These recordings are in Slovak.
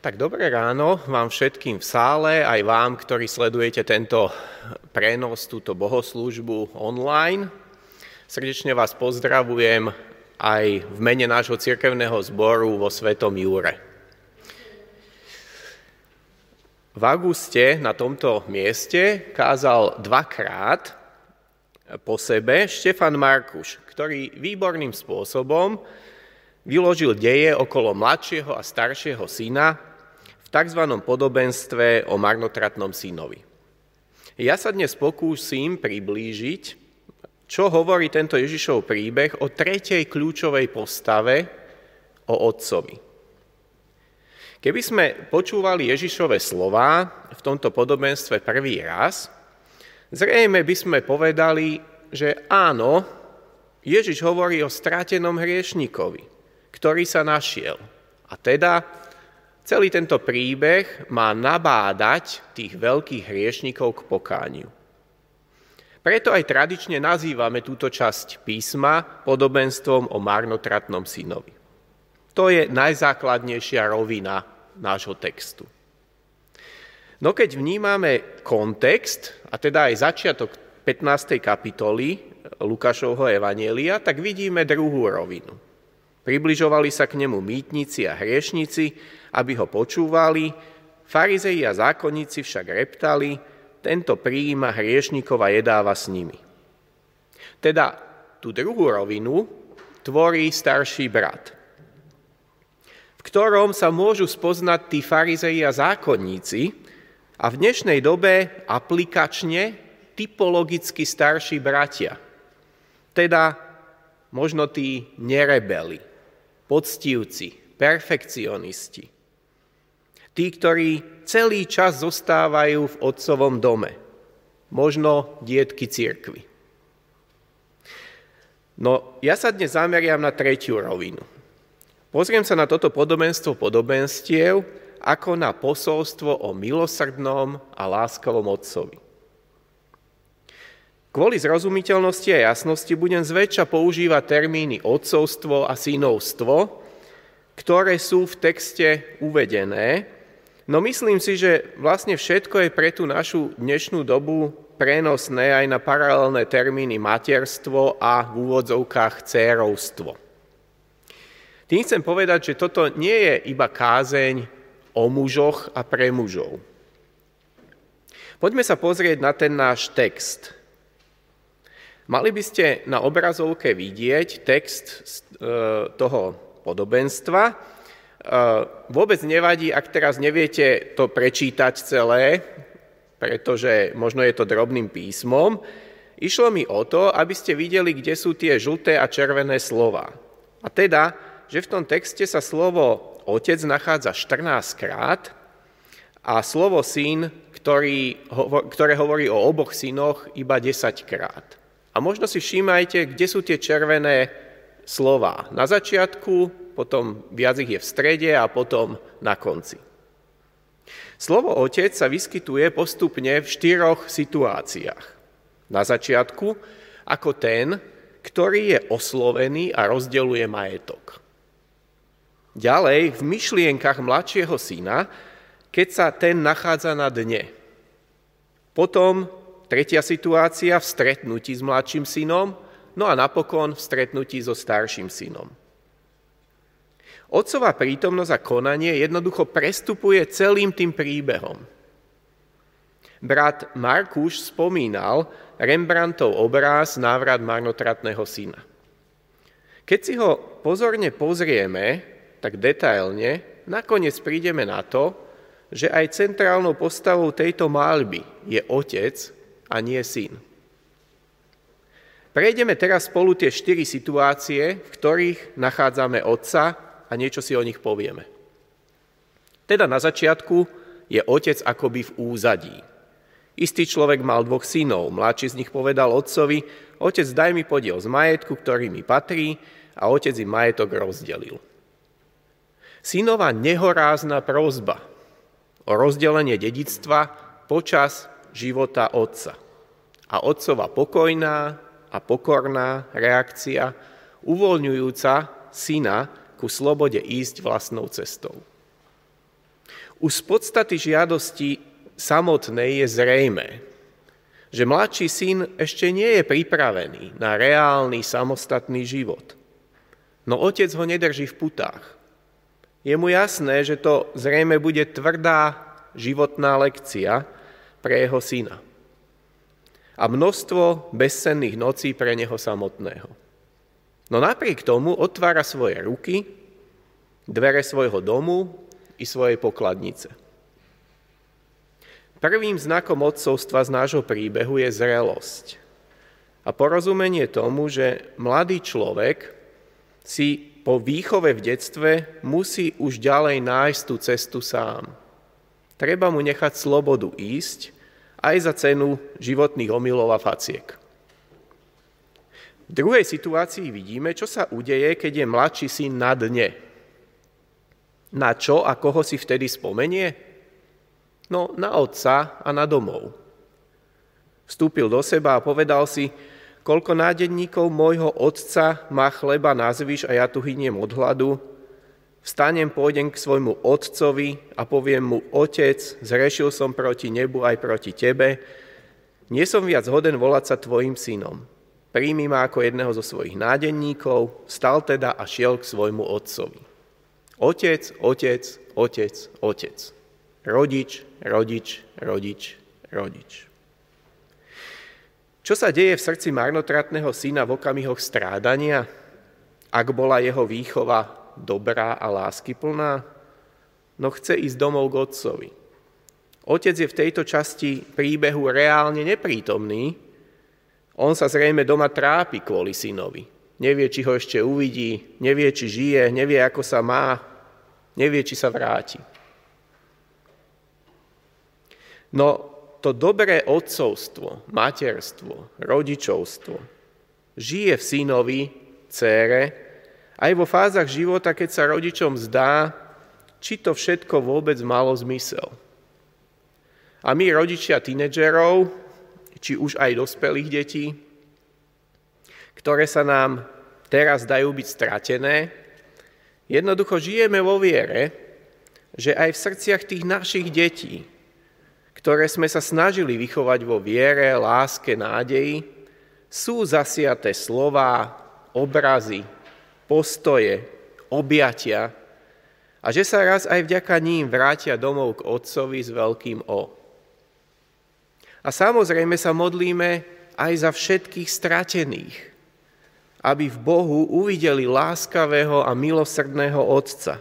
Tak dobré ráno vám všetkým v sále, aj vám, ktorí sledujete tento prenos, túto bohoslúžbu online. Srdečne vás pozdravujem aj v mene nášho cirkevného zboru vo Svetom Júre. V auguste na tomto mieste kázal dvakrát po sebe Štefan Markuš, ktorý výborným spôsobom vyložil deje okolo mladšieho a staršieho syna tzv. podobenstve o marnotratnom synovi. Ja sa dnes pokúsim priblížiť, čo hovorí tento Ježišov príbeh o tretej kľúčovej postave, o otcovi. Keby sme počúvali Ježišove slova v tomto podobenstve prvý raz, zrejme by sme povedali, že áno, Ježiš hovorí o stratenom hriešnikovi, ktorý sa našiel. A teda Celý tento príbeh má nabádať tých veľkých hriešnikov k pokániu. Preto aj tradične nazývame túto časť písma podobenstvom o marnotratnom synovi. To je najzákladnejšia rovina nášho textu. No keď vnímame kontext, a teda aj začiatok 15. kapitoly Lukášovho Evanielia, tak vidíme druhú rovinu. Približovali sa k nemu mýtnici a hriešnici, aby ho počúvali, farizei a zákonníci však reptali, tento prijíma hriešnikov a jedáva s nimi. Teda tú druhú rovinu tvorí starší brat, v ktorom sa môžu spoznať tí farizei a zákonníci a v dnešnej dobe aplikačne typologicky starší bratia, teda možno tí nerebeli, poctivci, perfekcionisti, Tí, ktorí celý čas zostávajú v otcovom dome. Možno dietky církvy. No ja sa dnes zameriam na tretiu rovinu. Pozriem sa na toto podobenstvo podobenstiev ako na posolstvo o milosrdnom a láskavom otcovi. Kvôli zrozumiteľnosti a jasnosti budem zväčša používať termíny otcovstvo a synovstvo, ktoré sú v texte uvedené, No myslím si, že vlastne všetko je pre tú našu dnešnú dobu prenosné aj na paralelné termíny materstvo a v úvodzovkách cérovstvo. Tým chcem povedať, že toto nie je iba kázeň o mužoch a pre mužov. Poďme sa pozrieť na ten náš text. Mali by ste na obrazovke vidieť text e, toho podobenstva, Vôbec nevadí, ak teraz neviete to prečítať celé, pretože možno je to drobným písmom. Išlo mi o to, aby ste videli, kde sú tie žlté a červené slova. A teda, že v tom texte sa slovo otec nachádza 14 krát a slovo syn, ktorý, ktoré hovorí o oboch synoch, iba 10 krát. A možno si všímajte, kde sú tie červené slova. Na začiatku, potom viac ich je v strede a potom na konci. Slovo otec sa vyskytuje postupne v štyroch situáciách. Na začiatku ako ten, ktorý je oslovený a rozdeluje majetok. Ďalej v myšlienkach mladšieho syna, keď sa ten nachádza na dne. Potom tretia situácia v stretnutí s mladším synom, no a napokon v stretnutí so starším synom. Otcová prítomnosť a konanie jednoducho prestupuje celým tým príbehom. Brat Markuš spomínal Rembrandtov obráz Návrat marnotratného syna. Keď si ho pozorne pozrieme, tak detailne, nakoniec prídeme na to, že aj centrálnou postavou tejto malby je otec a nie syn. Prejdeme teraz spolu tie štyri situácie, v ktorých nachádzame otca a niečo si o nich povieme. Teda na začiatku je otec akoby v úzadí. Istý človek mal dvoch synov, mladší z nich povedal otcovi, otec daj mi podiel z majetku, ktorý mi patrí a otec im majetok rozdelil. Synova nehorázna prozba o rozdelenie dedictva počas života otca. A otcova pokojná a pokorná reakcia, uvoľňujúca syna ku slobode ísť vlastnou cestou. Už z podstaty žiadosti samotnej je zrejme, že mladší syn ešte nie je pripravený na reálny samostatný život. No otec ho nedrží v putách. Je mu jasné, že to zrejme bude tvrdá životná lekcia pre jeho syna. A množstvo bezcenných nocí pre neho samotného. No napriek tomu otvára svoje ruky, dvere svojho domu i svojej pokladnice. Prvým znakom odcovstva z nášho príbehu je zrelosť a porozumenie tomu, že mladý človek si po výchove v detstve musí už ďalej nájsť tú cestu sám. Treba mu nechať slobodu ísť aj za cenu životných omylov a faciek. V druhej situácii vidíme, čo sa udeje, keď je mladší syn na dne. Na čo a koho si vtedy spomenie? No na otca a na domov. Vstúpil do seba a povedal si, koľko nádenníkov môjho otca má chleba nazvíš a ja tu hyniem od hladu, vstanem, pôjdem k svojmu otcovi a poviem mu, otec, zrešil som proti nebu aj proti tebe, nie som viac hoden volať sa tvojim synom. Príjmi ma ako jedného zo svojich nádenníkov, stal teda a šiel k svojmu otcovi. Otec, otec, otec, otec. Rodič, rodič, rodič, rodič. Čo sa deje v srdci marnotratného syna v okamihoch strádania, ak bola jeho výchova dobrá a láskyplná? No chce ísť domov k otcovi. Otec je v tejto časti príbehu reálne neprítomný. On sa zrejme doma trápi kvôli synovi. Nevie, či ho ešte uvidí, nevie, či žije, nevie, ako sa má, nevie, či sa vráti. No to dobré otcovstvo, materstvo, rodičovstvo žije v synovi, cére, aj vo fázach života, keď sa rodičom zdá, či to všetko vôbec malo zmysel. A my, rodičia tínedžerov, či už aj dospelých detí, ktoré sa nám teraz dajú byť stratené, jednoducho žijeme vo viere, že aj v srdciach tých našich detí ktoré sme sa snažili vychovať vo viere, láske, nádeji, sú zasiaté slova, obrazy, postoje, objatia a že sa raz aj vďaka ním vrátia domov k Otcovi s veľkým O. A samozrejme sa modlíme aj za všetkých stratených, aby v Bohu uvideli láskavého a milosrdného Otca.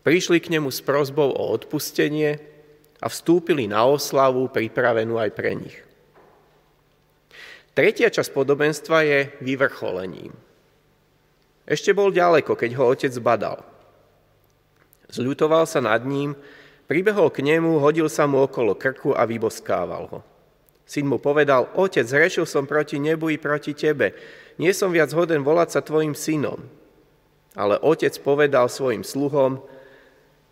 Prišli k nemu s prozbou o odpustenie, a vstúpili na oslavu pripravenú aj pre nich. Tretia časť podobenstva je vyvrcholením. Ešte bol ďaleko, keď ho otec badal. Zľutoval sa nad ním, pribehol k nemu, hodil sa mu okolo krku a vyboskával ho. Syn mu povedal, otec, zrešil som proti nebu i proti tebe, nie som viac hoden volať sa tvojim synom. Ale otec povedal svojim sluhom,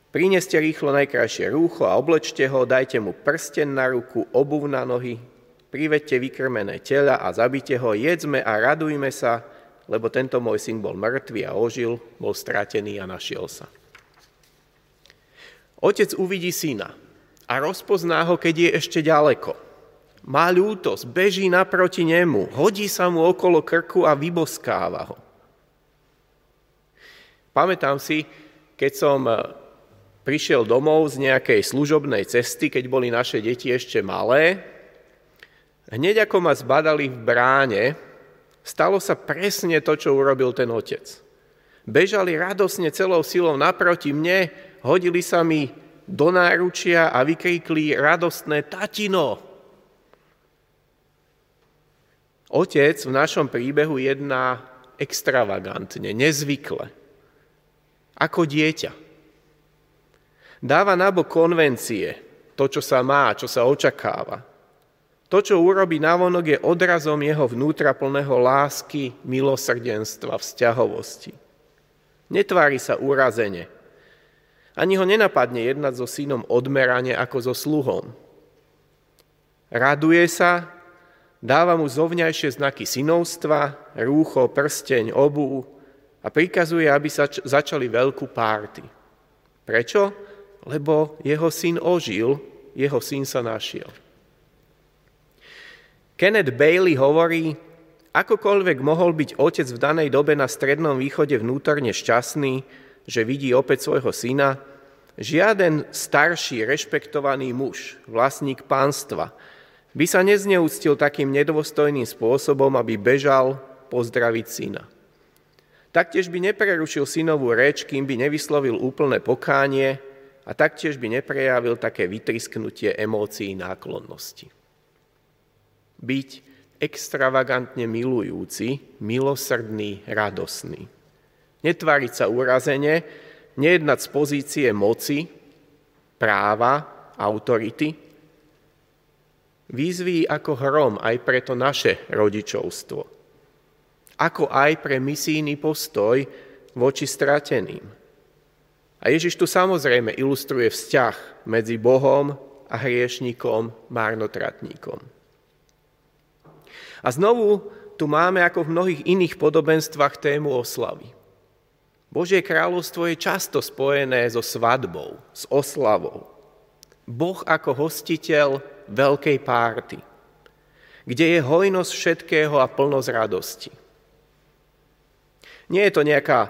Prineste rýchlo najkrajšie rúcho a oblečte ho, dajte mu prsten na ruku, obuv na nohy, privedte vykrmené tela a zabite ho, jedzme a radujme sa, lebo tento môj syn bol mŕtvý a ožil, bol stratený a našiel sa. Otec uvidí syna a rozpozná ho, keď je ešte ďaleko. Má ľútosť, beží naproti nemu, hodí sa mu okolo krku a vyboskáva ho. Pamätám si, keď som prišiel domov z nejakej služobnej cesty, keď boli naše deti ešte malé, hneď ako ma zbadali v bráne, stalo sa presne to, čo urobil ten otec. Bežali radosne celou silou naproti mne, hodili sa mi do náručia a vykríkli radostné tatino. Otec v našom príbehu jedná extravagantne, nezvykle, ako dieťa. Dáva nabok konvencie, to, čo sa má, čo sa očakáva. To, čo urobí navonok, je odrazom jeho vnútra plného lásky, milosrdenstva, vzťahovosti. Netvári sa urazene. Ani ho nenapadne jednať so synom odmerane ako so sluhom. Raduje sa, dáva mu zovňajšie znaky synovstva, rúcho, prsteň, obu a prikazuje, aby sa začali veľkú párty. Prečo? lebo jeho syn ožil, jeho syn sa našiel. Kenneth Bailey hovorí, akokoľvek mohol byť otec v danej dobe na Strednom východe vnútorne šťastný, že vidí opäť svojho syna, žiaden starší, rešpektovaný muž, vlastník pánstva, by sa nezneúctil takým nedôstojným spôsobom, aby bežal pozdraviť syna. Taktiež by neprerušil synovú reč, kým by nevyslovil úplné pokánie a taktiež by neprejavil také vytrisknutie emócií náklonnosti byť extravagantne milujúci, milosrdný, radosný. Netváriť sa urazene, nejednať z pozície moci, práva, autority. Výzvy ako hrom aj pre to naše rodičovstvo. Ako aj pre misijný postoj voči strateným. A Ježiš tu samozrejme ilustruje vzťah medzi Bohom a hriešnikom, márnotratníkom. A znovu tu máme ako v mnohých iných podobenstvách tému oslavy. Božie kráľovstvo je často spojené so svadbou, s oslavou. Boh ako hostiteľ veľkej párty, kde je hojnosť všetkého a plnosť radosti. Nie je to nejaká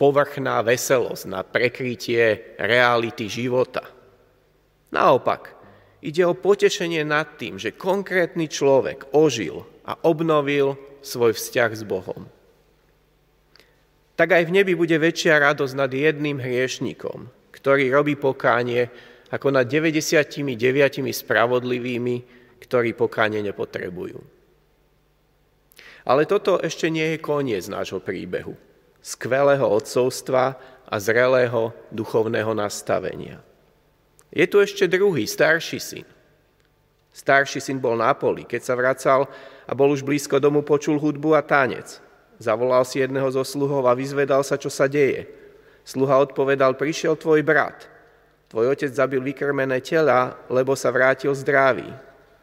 povrchná veselosť na prekrytie reality života. Naopak, ide o potešenie nad tým, že konkrétny človek ožil a obnovil svoj vzťah s Bohom. Tak aj v nebi bude väčšia radosť nad jedným hriešnikom, ktorý robí pokánie, ako nad 99 spravodlivými, ktorí pokánie nepotrebujú. Ale toto ešte nie je koniec nášho príbehu. Skvelého odcovstva a zrelého duchovného nastavenia. Je tu ešte druhý, starší syn. Starší syn bol na poli. Keď sa vracal a bol už blízko domu, počul hudbu a tanec. Zavolal si jedného zo sluhov a vyzvedal sa, čo sa deje. Sluha odpovedal, prišiel tvoj brat. Tvoj otec zabil vykrmené tela, lebo sa vrátil zdravý.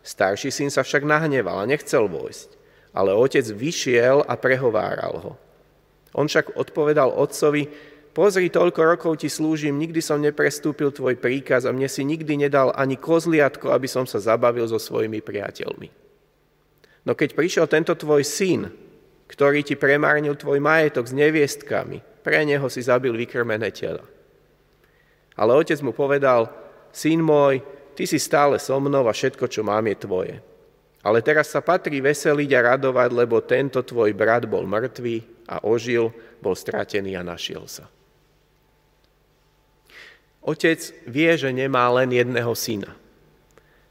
Starší syn sa však nahneval a nechcel vojsť. Ale otec vyšiel a prehováral ho. On však odpovedal otcovi, Pozri, toľko rokov ti slúžim, nikdy som neprestúpil tvoj príkaz a mne si nikdy nedal ani kozliatko, aby som sa zabavil so svojimi priateľmi. No keď prišiel tento tvoj syn, ktorý ti premárnil tvoj majetok s neviestkami, pre neho si zabil vykrmené tela. Ale otec mu povedal, syn môj, ty si stále so mnou a všetko, čo mám, je tvoje. Ale teraz sa patrí veseliť a radovať, lebo tento tvoj brat bol mŕtvý a ožil, bol stratený a našiel sa. Otec vie, že nemá len jedného syna.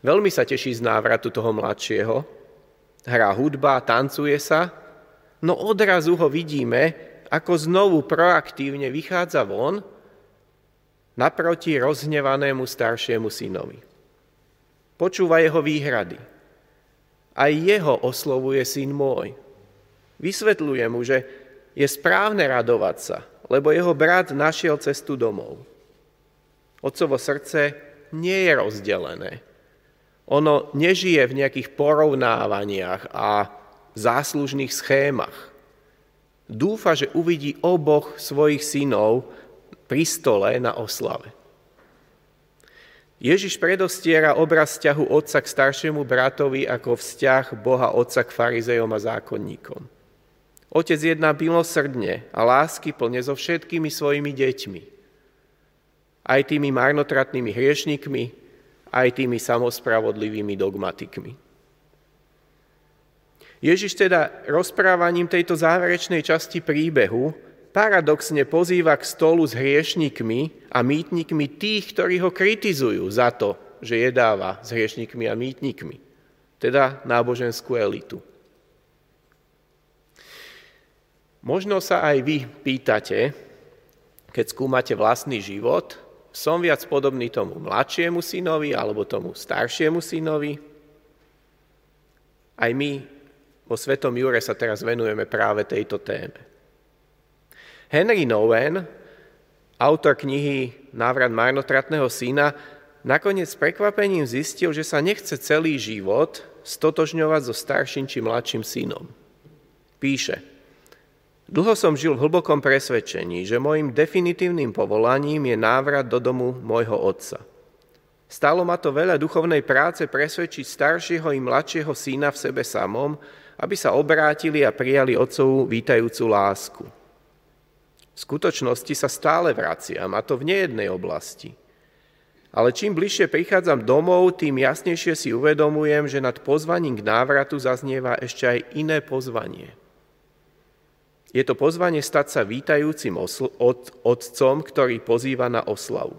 Veľmi sa teší z návratu toho mladšieho. Hrá hudba, tancuje sa, no odrazu ho vidíme, ako znovu proaktívne vychádza von naproti rozhnevanému staršiemu synovi. Počúva jeho výhrady. Aj jeho oslovuje syn môj. Vysvetľuje mu, že je správne radovať sa, lebo jeho brat našiel cestu domov. Otcovo srdce nie je rozdelené. Ono nežije v nejakých porovnávaniach a záslužných schémach. Dúfa, že uvidí oboch svojich synov pri stole na oslave. Ježiš predostiera obraz vzťahu otca k staršiemu bratovi ako vzťah Boha otca k farizejom a zákonníkom. Otec jedná milosrdne a lásky plne so všetkými svojimi deťmi – aj tými marnotratnými hriešnikmi, aj tými samospravodlivými dogmatikmi. Ježiš teda rozprávaním tejto záverečnej časti príbehu paradoxne pozýva k stolu s hriešnikmi a mýtnikmi tých, ktorí ho kritizujú za to, že jedáva s hriešnikmi a mýtnikmi, teda náboženskú elitu. Možno sa aj vy pýtate, keď skúmate vlastný život, som viac podobný tomu mladšiemu synovi alebo tomu staršiemu synovi? Aj my vo Svetom Jure sa teraz venujeme práve tejto téme. Henry Nowen, autor knihy Návrat marnotratného syna, nakoniec prekvapením zistil, že sa nechce celý život stotožňovať so starším či mladším synom. Píše, Dlho som žil v hlbokom presvedčení, že môjim definitívnym povolaním je návrat do domu môjho otca. Stalo ma to veľa duchovnej práce presvedčiť staršieho i mladšieho syna v sebe samom, aby sa obrátili a prijali otcovú vítajúcu lásku. V skutočnosti sa stále vraciam, a to v nejednej oblasti. Ale čím bližšie prichádzam domov, tým jasnejšie si uvedomujem, že nad pozvaním k návratu zaznieva ešte aj iné pozvanie – je to pozvanie stať sa vítajúcim otcom, ktorý pozýva na oslavu.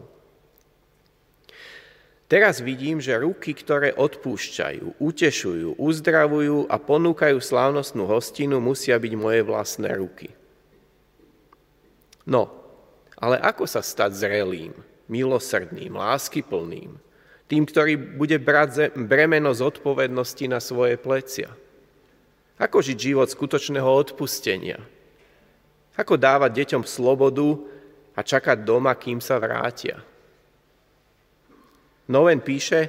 Teraz vidím, že ruky, ktoré odpúšťajú, utešujú, uzdravujú a ponúkajú slávnostnú hostinu, musia byť moje vlastné ruky. No, ale ako sa stať zrelým, milosrdným, láskyplným, tým, ktorý bude brať bremeno zodpovednosti na svoje plecia? Ako žiť život skutočného odpustenia, ako dávať deťom slobodu a čakať doma, kým sa vrátia. Noven píše,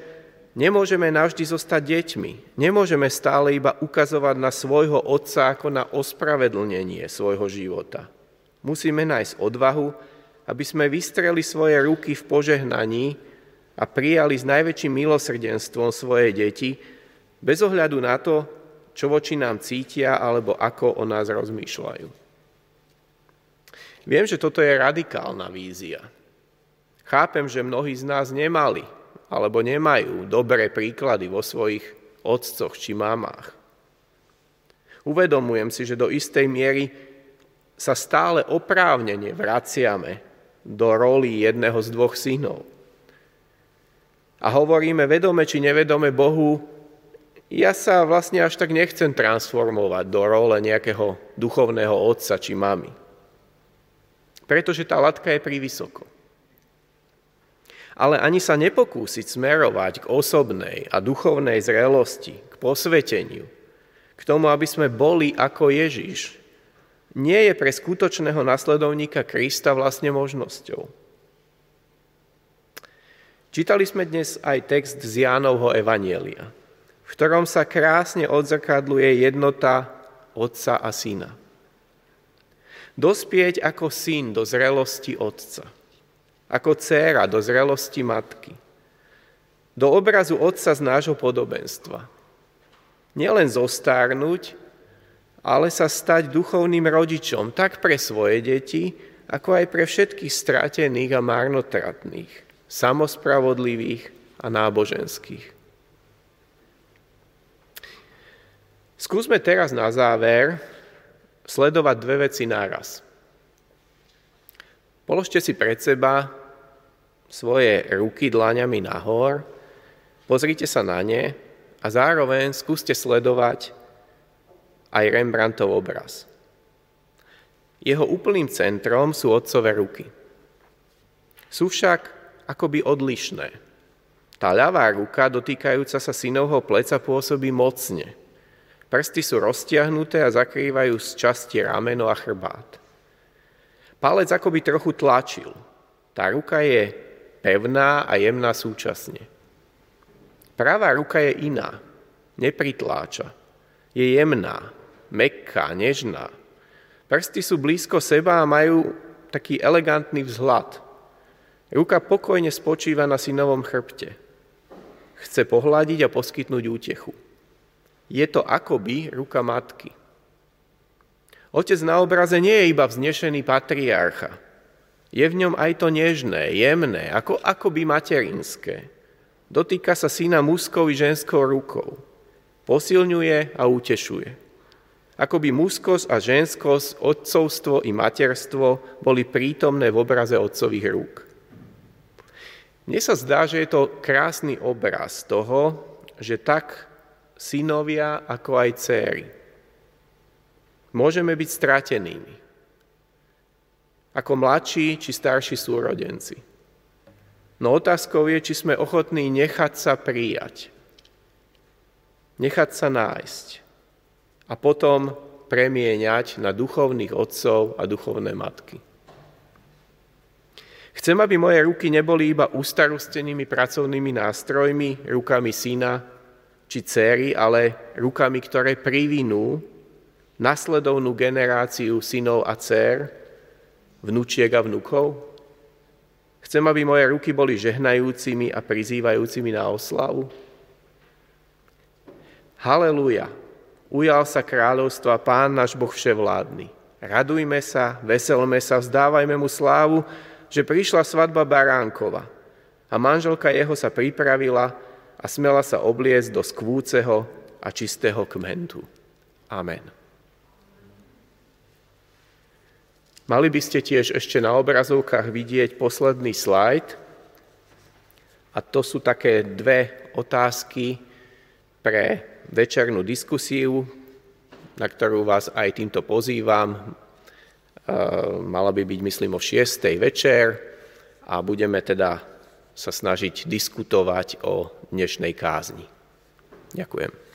nemôžeme navždy zostať deťmi. Nemôžeme stále iba ukazovať na svojho otca ako na ospravedlnenie svojho života. Musíme nájsť odvahu, aby sme vystreli svoje ruky v požehnaní a prijali s najväčším milosrdenstvom svoje deti, bez ohľadu na to, čo voči nám cítia alebo ako o nás rozmýšľajú. Viem, že toto je radikálna vízia. Chápem, že mnohí z nás nemali alebo nemajú dobré príklady vo svojich otcoch či mamách. Uvedomujem si, že do istej miery sa stále oprávnene vraciame do roli jedného z dvoch synov. A hovoríme vedome či nevedome Bohu, ja sa vlastne až tak nechcem transformovať do role nejakého duchovného otca či mamy pretože tá latka je vysoko. Ale ani sa nepokúsiť smerovať k osobnej a duchovnej zrelosti, k posveteniu, k tomu, aby sme boli ako Ježiš, nie je pre skutočného nasledovníka Krista vlastne možnosťou. Čítali sme dnes aj text z Jánovho Evanielia, v ktorom sa krásne odzrkadluje jednota otca a syna. Dospieť ako syn do zrelosti otca, ako dcéra do zrelosti matky, do obrazu otca z nášho podobenstva. Nielen zostárnuť, ale sa stať duchovným rodičom tak pre svoje deti, ako aj pre všetkých stratených a marnotratných, samospravodlivých a náboženských. Skúsme teraz na záver sledovať dve veci náraz. Položte si pred seba svoje ruky dláňami nahor, pozrite sa na ne a zároveň skúste sledovať aj Rembrandtov obraz. Jeho úplným centrom sú otcové ruky. Sú však akoby odlišné. Tá ľavá ruka, dotýkajúca sa synovho pleca, pôsobí mocne, Prsty sú roztiahnuté a zakrývajú z časti rameno a chrbát. Palec akoby trochu tlačil. Tá ruka je pevná a jemná súčasne. Pravá ruka je iná, nepritláča. Je jemná, mekká, nežná. Prsty sú blízko seba a majú taký elegantný vzhľad. Ruka pokojne spočíva na synovom chrbte. Chce pohľadiť a poskytnúť útechu je to akoby ruka matky. Otec na obraze nie je iba vznešený patriarcha. Je v ňom aj to nežné, jemné, ako, akoby materinské. Dotýka sa syna mužskou i ženskou rukou. Posilňuje a utešuje. Akoby mužskosť a ženskosť, otcovstvo i materstvo boli prítomné v obraze otcových rúk. Mne sa zdá, že je to krásny obraz toho, že tak synovia ako aj céry. Môžeme byť stratenými, ako mladší či starší súrodenci. No otázkou je, či sme ochotní nechať sa prijať, nechať sa nájsť a potom premieňať na duchovných otcov a duchovné matky. Chcem, aby moje ruky neboli iba ustarostenými pracovnými nástrojmi, rukami syna či céry, ale rukami, ktoré privinú nasledovnú generáciu synov a dcer, vnúčiek a vnúkov? Chcem, aby moje ruky boli žehnajúcimi a prizývajúcimi na oslavu? Halelúja! Ujal sa kráľovstva Pán náš Boh vševládny. Radujme sa, veselme sa, vzdávajme mu slávu, že prišla svadba Baránkova a manželka jeho sa pripravila a smela sa obliecť do skvúceho a čistého kmentu. Amen. Mali by ste tiež ešte na obrazovkách vidieť posledný slajd. A to sú také dve otázky pre večernú diskusiu, na ktorú vás aj týmto pozývam. Mala by byť, myslím, o 6. večer a budeme teda sa snažiť diskutovať o dnešnej kázni. Ďakujem.